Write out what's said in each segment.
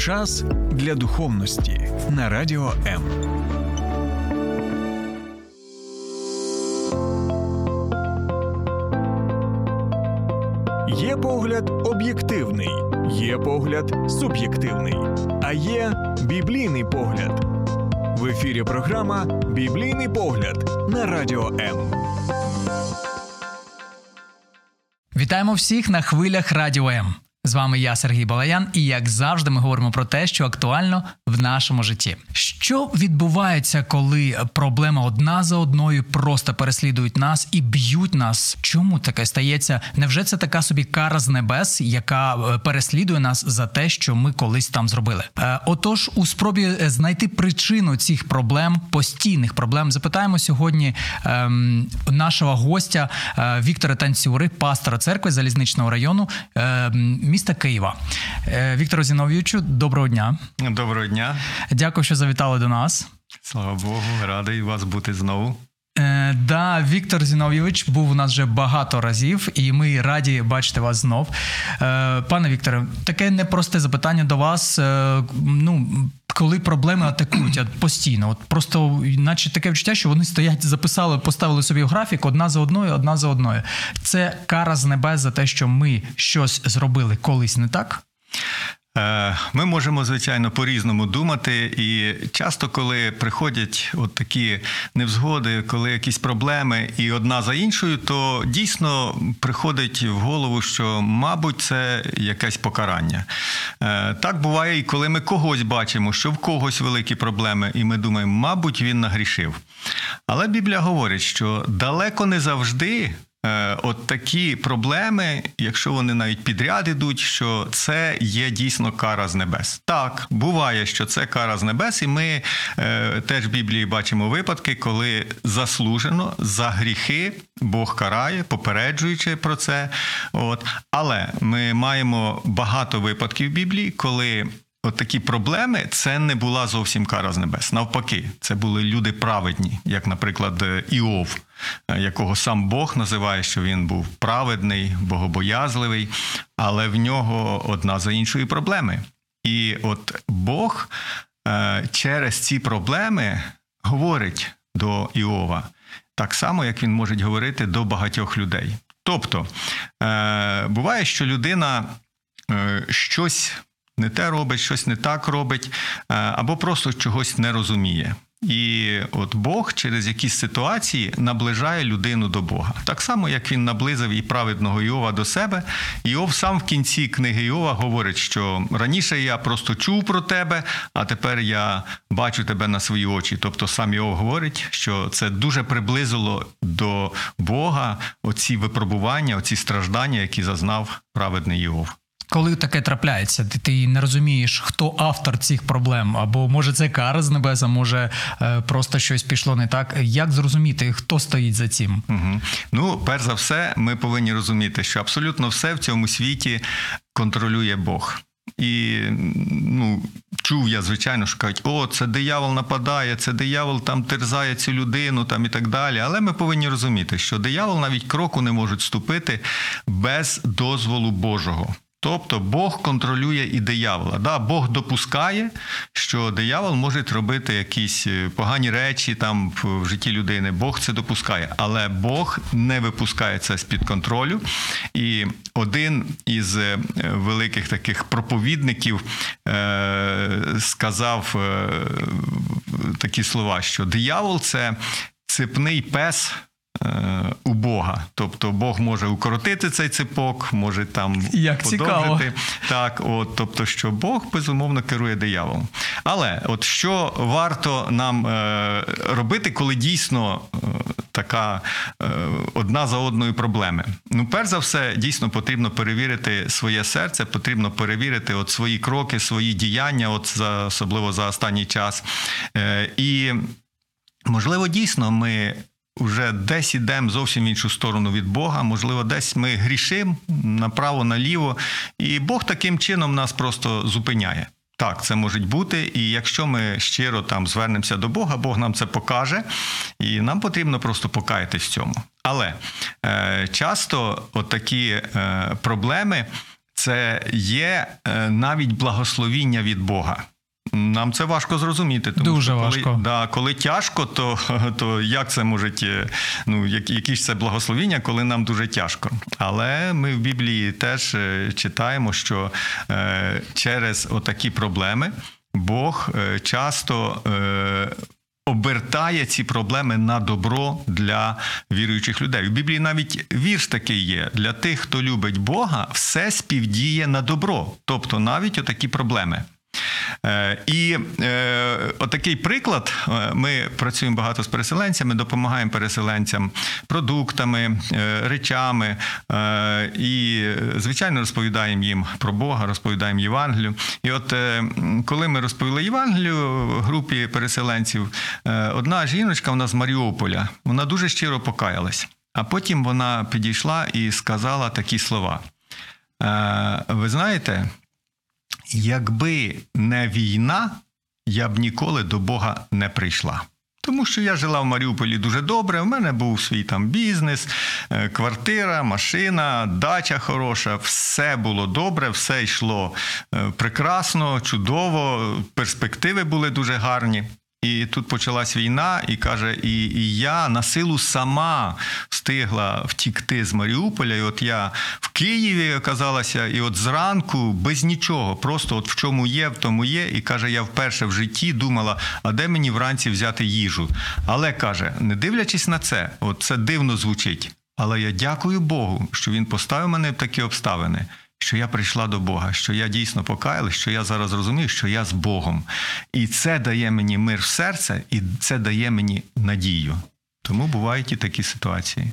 Час для духовності на радіо М. Є погляд об'єктивний, є погляд суб'єктивний, а є біблійний погляд. В ефірі програма Біблійний погляд на радіо М. Вітаємо всіх на хвилях Радіо М. З вами я, Сергій Балаян, і як завжди, ми говоримо про те, що актуально в нашому житті. Що відбувається, коли проблеми одна за одною просто переслідують нас і б'ють нас? Чому таке стається? Невже це така собі кара з небес, яка е, переслідує нас за те, що ми колись там зробили? Е, Отож, у спробі знайти причину цих проблем, постійних проблем, запитаємо сьогодні ем, нашого гостя е, Віктора Танцюри, пастора церкви залізничного району е, міста Києва. Е, Віктору Зіновійовичу, доброго дня. Доброго дня, Дякую, що завітали до нас. слава Богу, радий вас бути знову. Е, да, Віктор Зіновійович був у нас вже багато разів, і ми раді бачити вас знов. Е, пане Вікторе, таке непросте запитання до вас. Е, ну, коли проблеми атакують от постійно, от просто, наче таке відчуття, що вони стоять, записали, поставили собі в графік одна за одною, одна за одною. Це кара з небес за те, що ми щось зробили колись не так. Е, Ми можемо, звичайно, по-різному думати, і часто, коли приходять от такі невзгоди, коли якісь проблеми і одна за іншою, то дійсно приходить в голову, що, мабуть, це якесь покарання. Е, Так буває, і коли ми когось бачимо, що в когось великі проблеми, і ми думаємо, мабуть, він нагрішив. Але Біблія говорить, що далеко не завжди. Е, От такі проблеми, якщо вони навіть підряд ідуть, що це є дійсно кара з небес. Так, буває, що це кара з небес, і ми е, теж в Біблії бачимо випадки, коли заслужено за гріхи Бог карає, попереджуючи про це. От. Але ми маємо багато випадків в Біблії, коли От такі проблеми це не була зовсім кара з небес. Навпаки, це були люди праведні, як, наприклад, Іов, е, якого сам Бог називає, що він був праведний, богобоязливий, але в нього одна за іншою проблеми. І от Бог е, через ці проблеми говорить до Іова, так само, як він може говорити до багатьох людей. Тобто е, буває, що людина щось не те робить, щось не так робить, е, або просто чогось не розуміє. І от Бог через якісь ситуації наближає людину до Бога. Так само, як він наблизив і праведного Йова до себе. Йов сам в кінці книги Йова говорить, що раніше я просто чув про тебе, а тепер я бачу тебе на свої очі. Тобто сам Йов говорить, що це дуже приблизило до Бога оці випробування, оці страждання, які зазнав праведний Йов. Коли таке трапляється, ти, ти не розумієш, хто автор цих проблем, або може це кара з небеса, може е, просто щось пішло не так. Як зрозуміти, хто стоїть за цим? Угу. Ну, перш за все, ми повинні розуміти, що абсолютно все в цьому світі контролює Бог. І ну, чув я, звичайно, що кажуть, о, це диявол нападає, це диявол там терзає цю людину там і так далі. Але ми повинні розуміти, що диявол навіть кроку не може ступити без дозволу Божого. Тобто Бог контролює і диявола. Да, Бог допускає, що диявол може робити якісь е, погані речі там в житті людини. Бог це допускає, але Бог не випускає це з під контролю. І один із е, великих таких проповідників е- сказав е- такі слова, що диявол це цепний пес. Е, у Бога. Тобто Бог може укоротити цей ципок, може там Як подовжити. Так, от, тобто, що Бог безумовно керує дияволом. Але от що варто нам е, робити, коли дійсно е, така е, одна за одною проблеми? Ну, перш за все, дійсно потрібно перевірити своє серце, потрібно перевірити от свої кроки, свої діяння, от за особливо за останній час. Е, і можливо, дійсно ми вже десь ідемо зовсім в іншу сторону від Бога. Можливо, десь ми грішимо направо, наліво, і Бог таким чином нас просто зупиняє. Так, це може бути, і якщо ми щиро там звернемося до Бога, Бог нам це покаже, і нам потрібно просто покаятись в цьому. Але е, часто от такі е, проблеми це є е, навіть благословіння від Бога. Нам це важко зрозуміти. Тому Дуже що коли, важко. Да, коли тяжко, то, то як це може, е, ну, як- які ж це благословіння, коли нам дуже тяжко. Але ми в Біблії теж е, читаємо, що е, через отакі проблеми Бог е, часто. Е, Обертає ці проблеми на добро для віруючих людей. В Біблії навіть вірш такий є: для тих, хто любить Бога, все співдіє на добро, тобто навіть отакі проблеми. Е, І е, отакий приклад: е, ми працюємо багато з переселенцями, допомагаємо переселенцям продуктами, речами. І, звичайно, розповідаємо їм про Бога, розповідаємо Євангелію. І от коли ми розповіли Євангелію групі переселенців, одна жіночка, вона з Маріуполя, вона дуже щиро покаялась. А потім вона підійшла і сказала такі слова. Ви знаєте, якби не війна, я б ніколи до Бога не прийшла. Тому що я жила в Маріуполі дуже добре. У мене був свій там бізнес, е, квартира, машина, дача хороша. Все було добре, все йшло е, прекрасно, чудово. Перспективи були дуже гарні. І тут почалась війна, і каже, і, і я на силу сама встигла втікти з Маріуполя. І от я в Києві оказалася, і от зранку без нічого, просто от в чому є, в тому є. І каже, я вперше в житті думала, а де мені вранці взяти їжу? Але каже, не дивлячись на це, от це дивно звучить. Але я дякую Богу, що він поставив мене в такі обставини. Що я прийшла до Бога, що я дійсно покаялась, що я зараз розумію, що я з Богом. І це дає мені мир в серце, і це дає мені надію. Тому бувають і такі ситуації.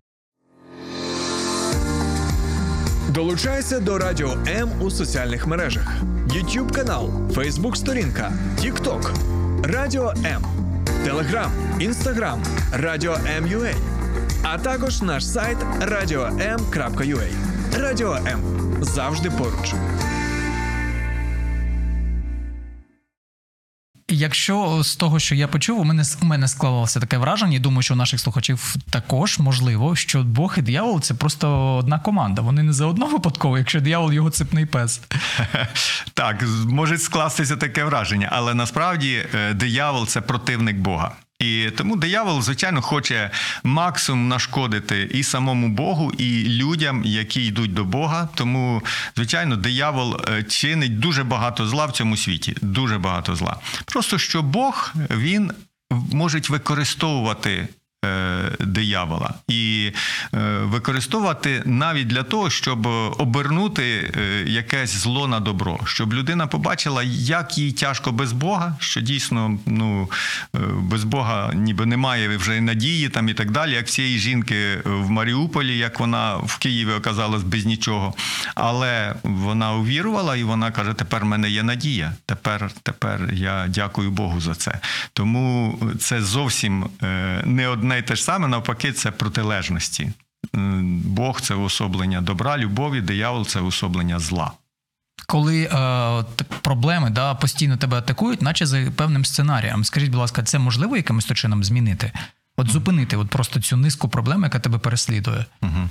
Долучайся до Радіо М у соціальних мережах: YouTube канал, Facebook сторінка, TikTok, Радіо М, Telegram, Instagram, Радіо М.UA, а також наш сайт radio.m.ua. Радіо М завжди поруч. Якщо з того, що я почув, у мене у мене склалося таке враження, і думаю, що у наших слухачів також можливо, що Бог і диявол це просто одна команда. Вони не заодно випадково, якщо диявол його цепний пес. Так, може скластися таке враження, але насправді е, диявол це противник Бога. І тому диявол, звичайно, хоче максимум нашкодити і самому Богу, і людям, які йдуть до Бога. Тому, звичайно, диявол е, чинить дуже багато зла в цьому світі. Дуже багато зла. Просто що Бог він може використовувати. Е, Диявола і е, використовувати навіть для того, щоб обернути е, якесь зло на добро, щоб людина побачила, як їй тяжко без Бога, що дійсно ну, без Бога ніби немає вже надії там і так далі, як цієї жінки в Маріуполі, як вона в Києві оказалась без нічого. Але вона увірувала і вона каже: тепер в мене є надія. Тепер, тепер я дякую Богу за це. Тому це зовсім не одне й те ж саме, навпаки, це протилежності. Бог це уособлення добра, любові, диявол це уособлення зла. Коли е, проблеми да, постійно тебе атакують, наче за певним сценарієм. Скажіть, будь ласка, це можливо якимось чином змінити? От зупинити от просто цю низку проблем, яка тебе переслідує. Угу.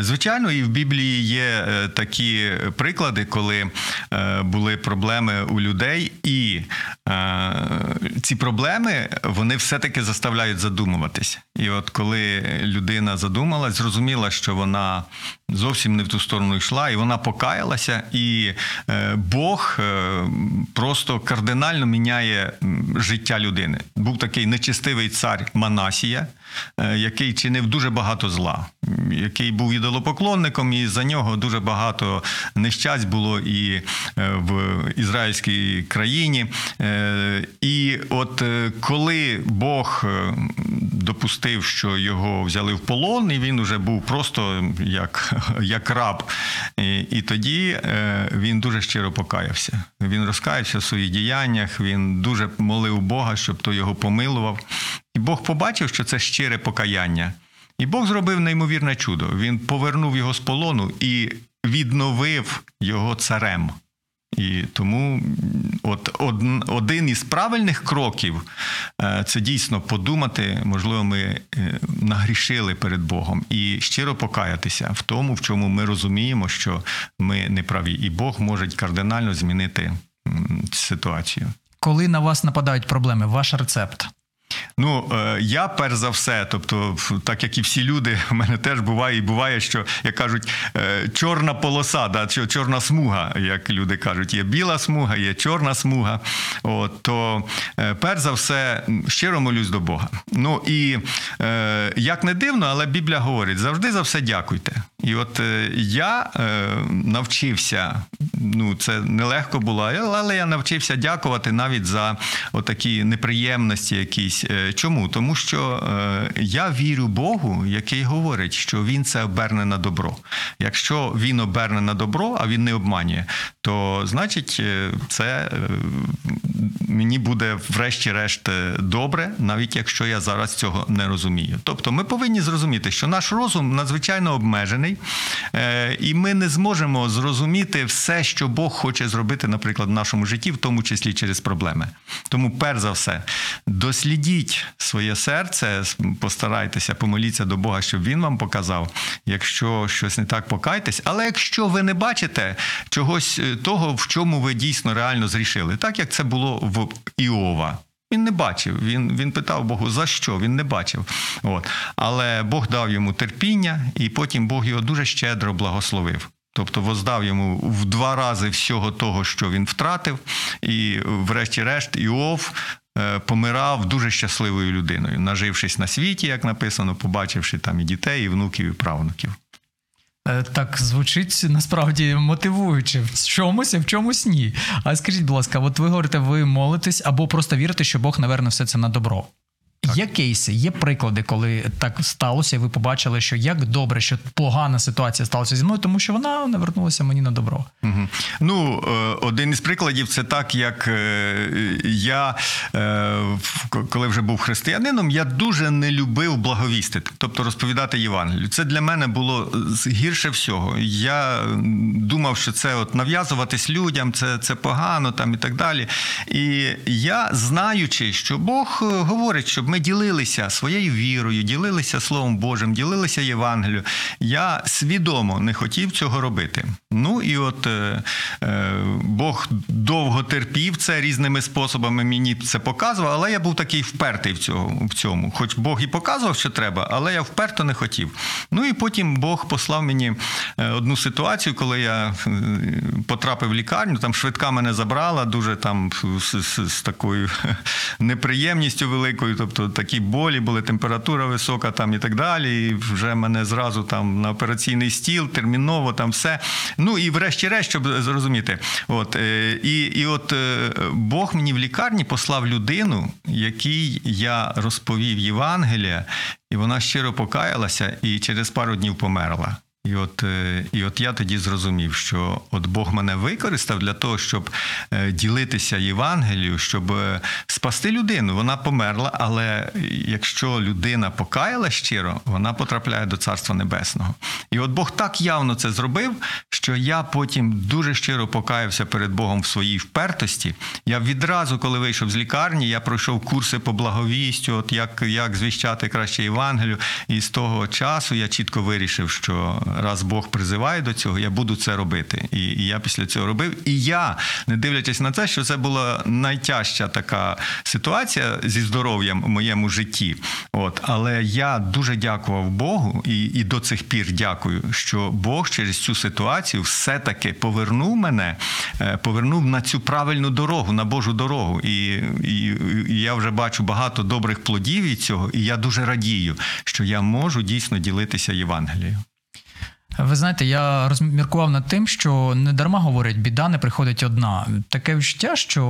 Звичайно, і в Біблії є е, такі приклади, коли е, були проблеми у людей, і ці проблеми вони все-таки заставляють задумуватись. І от коли людина задумалась, зрозуміла, що вона зовсім не в ту сторону йшла, і вона покаялася, і е, Бог е, просто кардинально міняє життя людини. Був такий нечистивий цар Манасія, який чинив дуже багато зла, який був ідолопоклонником, і за нього дуже багато нещасть було і е, в ізраїльській країні. Е, І от е, коли Бог е, допустив, що його взяли в полон, і він вже був просто як, як раб. І, і тоді е, він дуже щиро покаявся. Він розкаявся в своїх діяннях, він дуже молив Бога, щоб той його помилував. І Бог побачив, що це щире покаяння. І Бог зробив неймовірне чудо. Він повернув його з полону і відновив його царем. І тому от од- один із правильних кроків е, це дійсно подумати, можливо, ми е, нагрішили перед Богом і щиро покаятися в тому, в чому ми розуміємо, що ми не праві, і Бог може кардинально змінити ситуацію. Коли на вас нападають проблеми, ваш рецепт. Ну, е, я перш за все, тобто, так як і всі люди, в мене теж буває і буває, що як кажуть, е, чорна полоса, да, чорна смуга, як люди кажуть, є біла смуга, є чорна смуга. От, то е, перш за все щиро молюсь до Бога. Ну і як не дивно, але Біблія говорить: завжди за все дякуйте. І от е, я е, навчився, ну це нелегко було, але я навчився дякувати навіть за отакі неприємності якісь. Е, Чому? Тому що я вірю Богу, який говорить, що він це оберне на добро. Якщо він оберне на добро, а він не обманює, то значить це мені буде врешті-решт добре, навіть якщо я зараз цього не розумію. Тобто ми повинні зрозуміти, що наш розум надзвичайно обмежений, е, і ми не зможемо зрозуміти все, що Бог хоче зробити, наприклад, в нашому житті, в тому числі через проблеми. Тому, перш за все, дослідіть своє серце, постарайтеся, помоліться до Бога, щоб він вам показав. Якщо щось не так, покайтесь. Але якщо ви не бачите чогось е, того, в чому ви дійсно реально зрішили, так як це було в Іова. Він не бачив. Він, він питав Богу, за що? Він не бачив. От. Але Бог дав йому терпіння, і потім Бог його дуже щедро благословив. Тобто воздав йому в два рази всього того, що він втратив, і, врешті-решт, Іов е, помирав дуже щасливою людиною, нажившись на світі, як написано, побачивши там і дітей, і внуків, і правнуків. Е, Так звучить насправді мотивуюче в чомусь, а в чомусь ні. А скажіть, будь ласка, от ви говорите, ви молитесь або просто вірите, що Бог наверне все це на добро. Є кейси, є приклади, коли так сталося, і ви побачили, що як добре, що погана ситуація сталася зі мною, тому що вона навернулася мені на добро. Угу. Ну, е, один із прикладів це так, як е, я, е, коли вже був християнином, я дуже не любив благовістити, тобто розповідати Євангелію. Це для мене було гірше всього. Я думав, що це от нав'язуватись людям, це, це погано там і так далі. І я, знаючи, що Бог говорить, ми ділилися своєю вірою, ділилися Словом Божим, ділилися Євангелією, я свідомо не хотів цього робити. Ну і от е, е, Бог довго терпів це різними способами. Мені це показував, але я був такий впертий в цьому. В цьому. Хоч Бог і показував, що треба, але я вперто не хотів. Ну і потім Бог послав мені е, одну ситуацію, коли я е, потрапив в лікарню. Там швидка мене забрала, дуже там з, з, з такою неприємністю великою. Тобто такі болі були, температура висока там і так далі. І вже мене зразу там на операційний стіл, терміново там все. Ну і врешті-решт, щоб зрозуміти, от е, і, і от е, Бог мені в лікарні послав людину, якій я розповів Євангелія, і вона щиро покаялася і через пару днів померла. І от, е, і от я тоді зрозумів, що от Бог мене використав для того, щоб е, ділитися Євангелією, щоб е, спасти людину. Вона померла, але якщо людина покаяла щиро, вона потрапляє до Царства Небесного. І от Бог так явно це зробив, що я потім дуже щиро покаявся перед Богом в своїй впертості. Я відразу, коли вийшов з лікарні, я пройшов курси по благовістю, от як, як звіщати краще Євангелію. І з того часу я чітко вирішив, що раз Бог призиває до цього, я буду це робити. І, і я після цього робив. І я, не дивлячись на те, що це була найтяжча така ситуація зі здоров'ям в моєму житті. От, але я дуже дякував Богу і, і до цих пір дякую, що Бог через цю ситуацію все-таки повернув мене, е, повернув на цю правильну дорогу, на Божу дорогу. І, і, і я вже бачу багато добрих плодів від цього, і я дуже радію, що я можу дійсно ділитися Євангелією. Ви знаєте, я розміркував над тим, що не дарма говорять, біда не приходить одна. Таке відчуття, що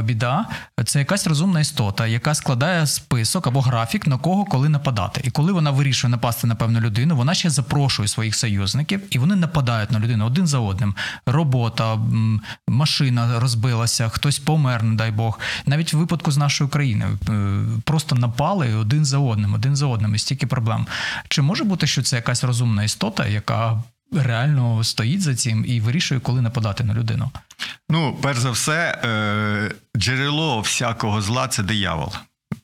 е, біда це якась розумна істота, яка складає список або графік на кого коли нападати. І коли вона вирішує напасти на певну людину, вона ще запрошує своїх союзників, і вони нападають на людину один за одним. Робота, машина розбилася, хтось помер, не дай Бог. Навіть в випадку з нашої країни е, просто напали один за одним, один за одним, і стільки проблем. Чи може бути, що це якась розумна істота, яка реально стоїть за цим і вирішує, коли нападати на людину? Ну, перш за все, е, джерело всякого зла це диявол.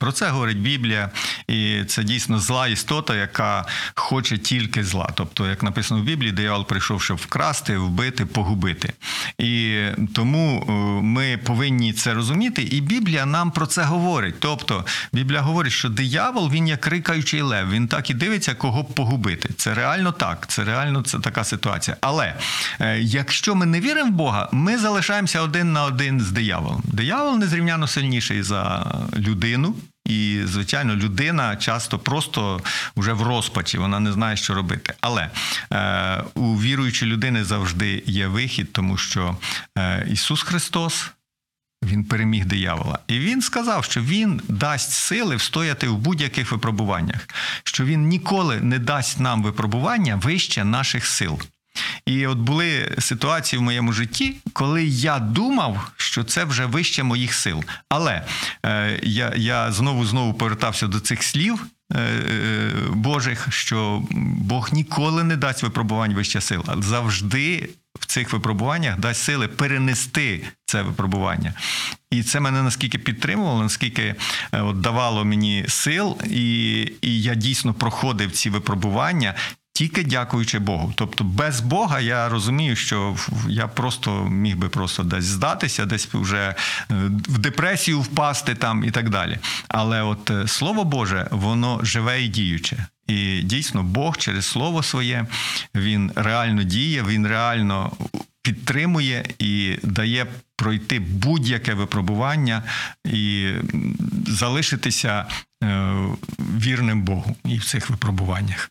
Про це говорить Біблія, і це дійсно зла істота, яка хоче тільки зла. Тобто, як написано в Біблії, диявол прийшов, щоб вкрасти, вбити, погубити. І тому е, ми повинні це розуміти, і Біблія нам про це говорить. Тобто, Біблія говорить, що диявол він як рикаючий лев, він так і дивиться, кого б погубити. Це реально так, це реально це така ситуація. Але е, якщо ми не віримо в Бога, ми залишаємося один на один з дияволом. Диявол незрівняно сильніший за людину. І, звичайно, людина часто просто вже в розпачі, вона не знає, що робити. Але е, у віруючої людини завжди є вихід, тому що е, Ісус Христос. Він переміг диявола. І він сказав, що він дасть сили встояти в будь-яких випробуваннях, що він ніколи не дасть нам випробування вище наших сил. І от були ситуації в моєму житті, коли я думав, що це вже вище моїх сил. Але е, я, я знову знову повертався до цих слів. е, е, Божих, що Бог ніколи не дасть випробувань вище сил, а завжди в цих випробуваннях дасть сили перенести це випробування. І це мене наскільки підтримувало, наскільки е, от, давало мені сил, і, і я дійсно проходив ці випробування. Тільки дякуючи Богу. Тобто без Бога я розумію, що я просто міг би просто десь здатися, десь вже е, в депресію впасти там і так далі. Але от е, Слово Боже, воно живе і діюче. І дійсно Бог через Слово своє він реально діє, він реально підтримує і дає пройти будь-яке випробування і залишитися е, вірним Богу і в цих випробуваннях.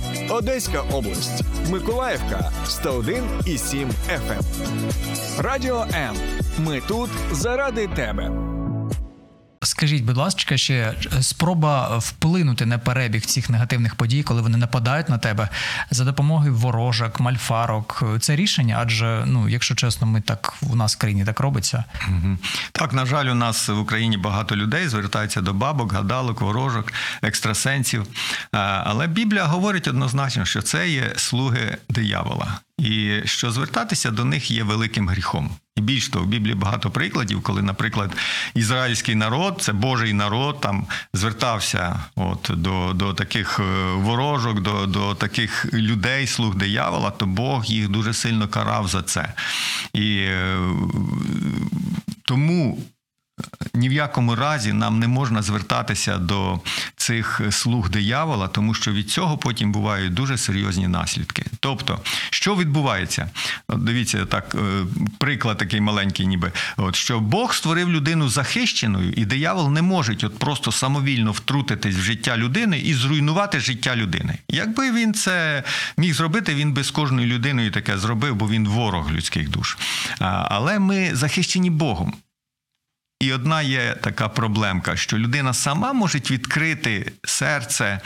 Одеська область. Миколаївка 101,7 FM. Радіо М. Ми тут заради тебе. Скажіть, будь ласка, ще спроба вплинути на перебіг цих негативних подій, коли вони нападають на тебе за допомогою ворожок, мальфарок. Це рішення, адже ну, якщо чесно, ми так у нас в країні так робиться. Так, на жаль, у нас в Україні багато людей звертаються до бабок, гадалок, ворожок, екстрасенсів. Але Біблія говорить однозначно, що це є слуги диявола. І що звертатися до них є великим гріхом. І більш того, в Біблії багато прикладів, коли, наприклад, ізраїльський народ, це Божий народ, там звертався от, до, до таких е, ворожок, до, до таких людей, слуг диявола, то Бог їх дуже сильно карав за це. І е, тому ні в якому разі нам не можна звертатися до цих слуг диявола, тому що від цього потім бувають дуже серйозні наслідки. Тобто, що відбувається? От дивіться, так, е, приклад такий маленький, ніби от що Бог створив людину захищеною, і диявол не може от просто самовільно втрутитись в життя людини і зруйнувати життя людини. Якби він це міг зробити, він би з кожною людиною таке зробив, бо він ворог людських душ. Але ми захищені Богом. І одна є така проблемка, що людина сама може відкрити серце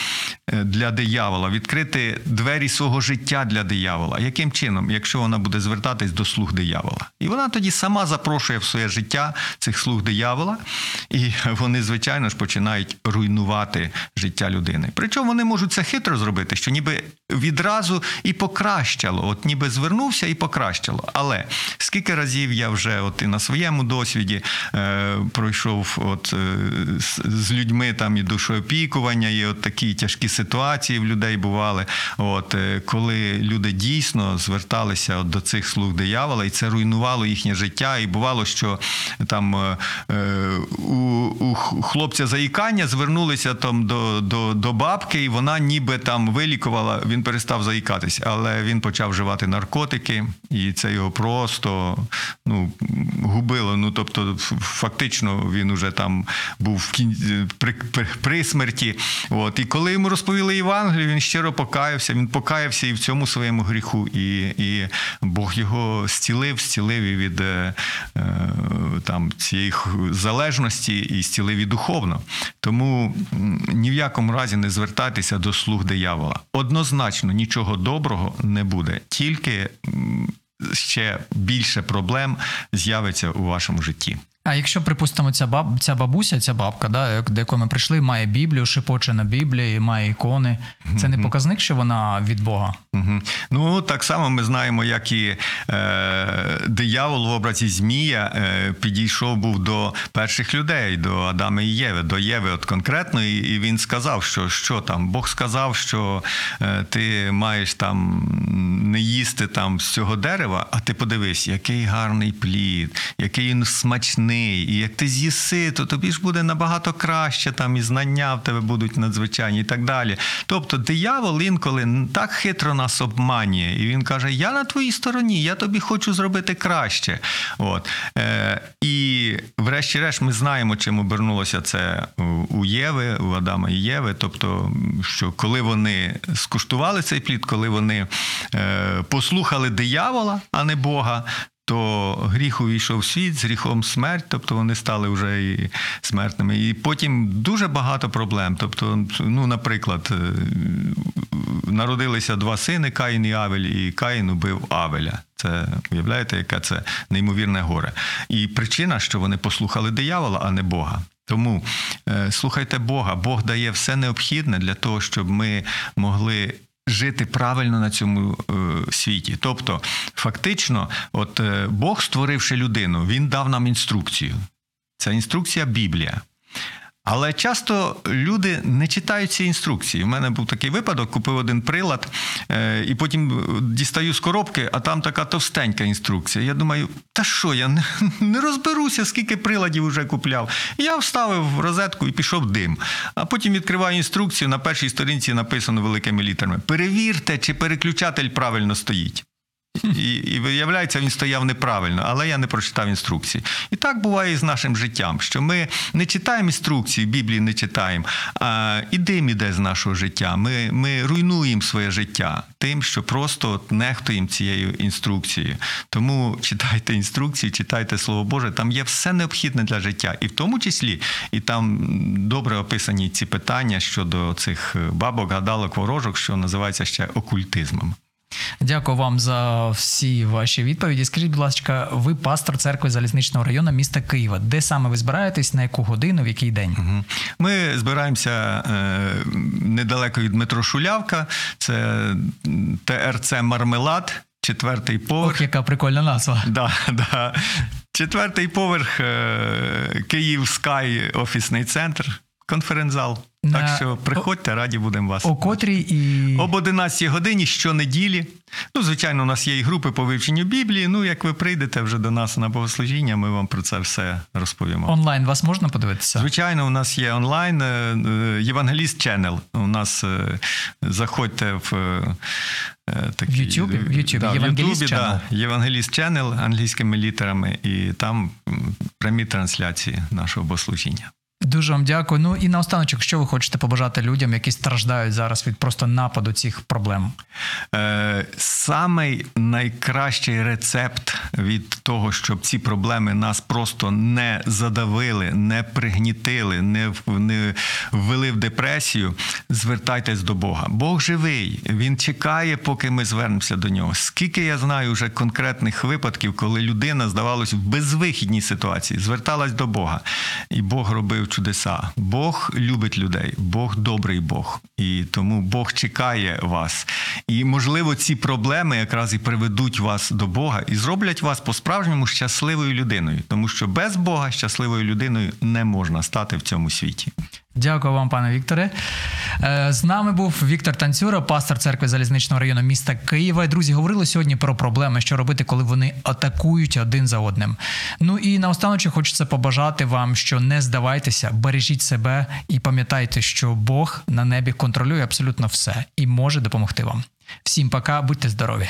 е, для диявола, відкрити двері свого життя для диявола. Яким чином, якщо вона буде звертатись до слуг диявола? І вона тоді сама запрошує в своє життя цих слуг диявола, і вони, звичайно ж, починають руйнувати життя людини. Причому вони можуть це хитро зробити, що ніби відразу і покращало, от ніби звернувся і покращало. Але скільки разів я вже от і на своєму досвіді е, пройшов от, е, з, людьми там і душоопікування, і от такі тяжкі ситуації в людей бували. От, е, коли люди дійсно зверталися от до цих слуг диявола, і це руйнувало їхнє життя. І бувало, що там е, у, у хлопця заїкання звернулися там до, до, до бабки, і вона ніби там вилікувала, він перестав заїкатись, але він почав вживати наркотики, і це його просто ну, губило. Ну, тобто, ф- фактично він уже там був кін... при, при, при смерті. От. І коли йому розповіли Євангелію, він щиро покаявся, він покаявся і в цьому своєму гріху. І, і Бог його зцілив, зцілив і від е, е, там, цієї залежності, і зцілив і духовно. Тому ні в якому разі не звертайтеся до слуг диявола. Однозначно нічого доброго не буде, тільки ще більше проблем з'явиться у вашому житті. А якщо, припустимо, ця баб, ця бабуся, ця бабка, да, до якої ми прийшли, має Біблію, шепоче на Біблії, має ікони, це не показник, що вона від Бога. Угу. Ну так само ми знаємо, як і е, диявол в образі Змія е, підійшов був до перших людей, до Адама і Єви, до Єви, от конкретно, і, і він сказав, що що там. Бог сказав, що е, ти маєш там не їсти там з цього дерева, а ти подивись, який гарний плід, який він смачний, і як ти з'їси, то тобі ж буде набагато краще, там і знання в тебе будуть надзвичайні, і так далі. Тобто, диявол інколи так хитро нас обманює, і він каже: Я на твоїй стороні, я тобі хочу зробити краще. От. Е, і врешті-решт ми знаємо, чим обернулося це у Єви, у Адама і Єви. Тобто, що коли вони скуштували цей плід, коли вони е, послухали диявола, а не Бога. То гріх увійшов в світ, з гріхом смерть, тобто вони стали вже і смертними. І потім дуже багато проблем. Тобто, ну, наприклад, е, народилися два сини Каїн і Авель, і Каїн убив Авеля. Це уявляєте, яке це неймовірне горе. І причина, що вони послухали диявола, а не Бога. Тому е, слухайте Бога. Бог дає все необхідне для того, щоб ми могли. Жити правильно на цьому е, світі. Тобто, фактично, от е, Бог, створивши людину, він дав нам інструкцію. Це інструкція Біблія. Але часто люди не читають ці інструкції. У мене був такий випадок, купив один прилад, е, і потім дістаю з коробки, а там така товстенька інструкція. Я думаю, та що, я не, розберуся, скільки приладів вже купляв. Я вставив розетку і пішов дим. А потім відкриваю інструкцію. На першій сторінці написано великими літерами: перевірте, чи переключатель правильно стоїть. І, і виявляється, він стояв неправильно, але я не прочитав інструкції. І так буває і з нашим життям, що ми не читаємо інструкції, Біблії не читаємо, а і дим іде з нашого життя. Ми, ми руйнуємо своє життя тим, що просто от нехтуємо цією інструкцією. Тому читайте інструкції, читайте Слово Боже, там є все необхідне для життя, і в тому числі, і там добре описані ці питання щодо цих бабок, гадалок, ворожок, що називається ще окультизмом. Дякую вам за всі ваші відповіді. Скажіть, будь ласка, ви пастор церкви залізничного району міста Києва. Де саме ви збираєтесь, на яку годину, в який день? Ми збираємося е, недалеко від метро Шулявка. Це ТРЦ Мармелад, четвертий поверх. Ох, яка прикольна назва. Да, да. Четвертий поверх е, Київ Скай офісний центр, конференц-зал. На- Так що приходьте, раді будемо вас. О котрій і Об 11 годині щонеділі. Ну, звичайно, у нас є і групи по вивченню Біблії. Ну, як ви прийдете вже до нас на богослужіння, ми вам про це все розповімо. онлайн вас можна подивитися? Звичайно, у нас є онлайн е, е, Євангеліст Channel. У нас е, заходьте в такий, В Ютубі? В Ютубі. Да, Євангеліст да, Євангеліст Channel англійськими літерами, і там прямі трансляції нашого богослужіння. Дуже вам дякую. Ну і наостаночок, що ви хочете побажати людям, які страждають зараз від просто нападу цих проблем? Е, Самий найкращий рецепт від того, щоб ці проблеми нас просто не задавили, не пригнітили, не, не ввели в депресію. Звертайтесь до Бога. Бог живий, він чекає, поки ми звернемося до нього. Скільки я знаю вже конкретних випадків, коли людина, здавалось, в безвихідній ситуації зверталась до Бога, і Бог робив чудеса. Бог любить людей, Бог добрий Бог, і тому Бог чекає вас. І можливо, ці проблеми якраз і приведуть вас до Бога і зроблять вас по-справжньому щасливою людиною, тому що без Бога щасливою людиною не можна стати в цьому світі. Дякую вам, пане Вікторе. Е, З нами був Віктор Танцюра, пастор церкви залізничного району міста Києва. Друзі, говорили сьогодні про проблеми, що робити, коли вони атакують один за одним. Ну і наостанок хочеться побажати вам, що не здавайтеся, бережіть себе і пам'ятайте, що Бог на небі контролює абсолютно все і може допомогти вам. Всім пока, будьте здорові!